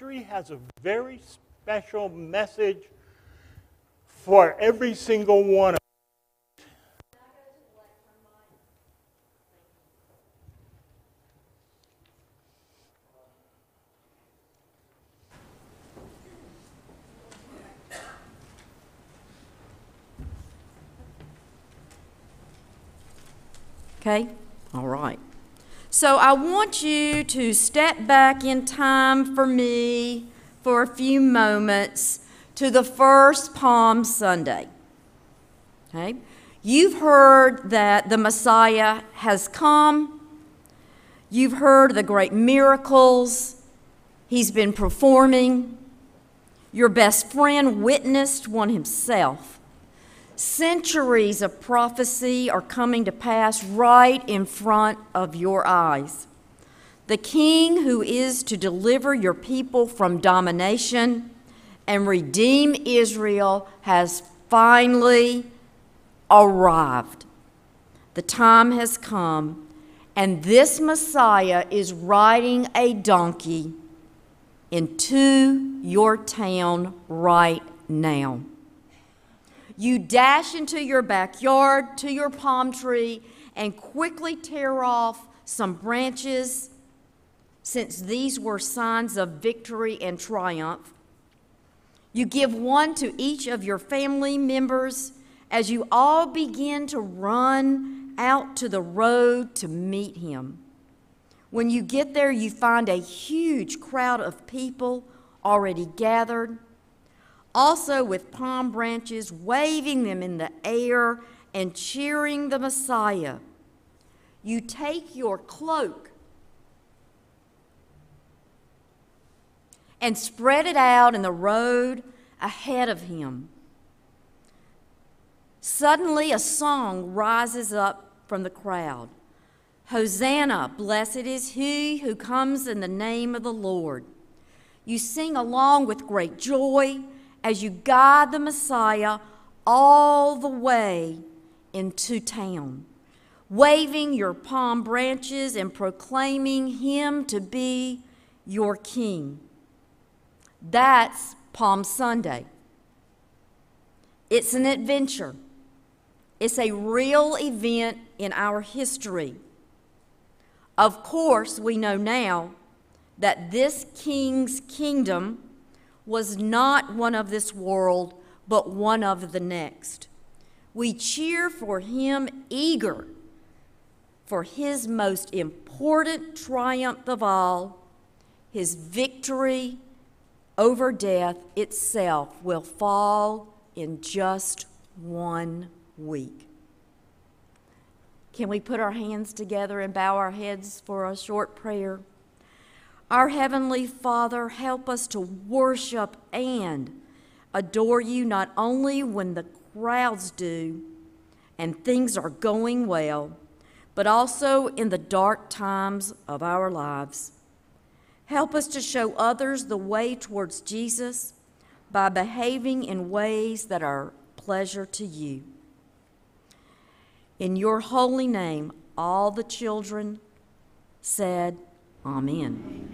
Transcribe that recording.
Audrey has a very special message for every single one of Okay? All right. So I want you to step back in time for me for a few moments to the first Palm Sunday. Okay? You've heard that the Messiah has come. You've heard the great miracles he's been performing. Your best friend witnessed one himself. Centuries of prophecy are coming to pass right in front of your eyes. The king who is to deliver your people from domination and redeem Israel has finally arrived. The time has come, and this Messiah is riding a donkey into your town right now. You dash into your backyard to your palm tree and quickly tear off some branches, since these were signs of victory and triumph. You give one to each of your family members as you all begin to run out to the road to meet him. When you get there, you find a huge crowd of people already gathered also with palm branches, waving them in the air and cheering the Messiah. You take your cloak and spread it out in the road ahead of him. Suddenly, a song rises up from the crowd Hosanna, blessed is he who comes in the name of the Lord. You sing along with great joy as you guide the Messiah all the way into town, waving your palm branches and proclaiming him to be your king. That's Palm Sunday. It's an adventure. It's a real event in our history. Of course, we know now that this king's kingdom was not one of this world, but one of the next. We cheer for him, eager for his most important triumph of all, his victory over death itself will fall in just one week. Can we put our hands together and bow our heads for a short prayer? Our Heavenly Father, help us to worship and adore you not only when the crowds do and things are going well, but also in the dark times of our lives. Help us to show others the way towards Jesus by behaving in ways that are pleasure to you. In your holy name, all the children said, Amen.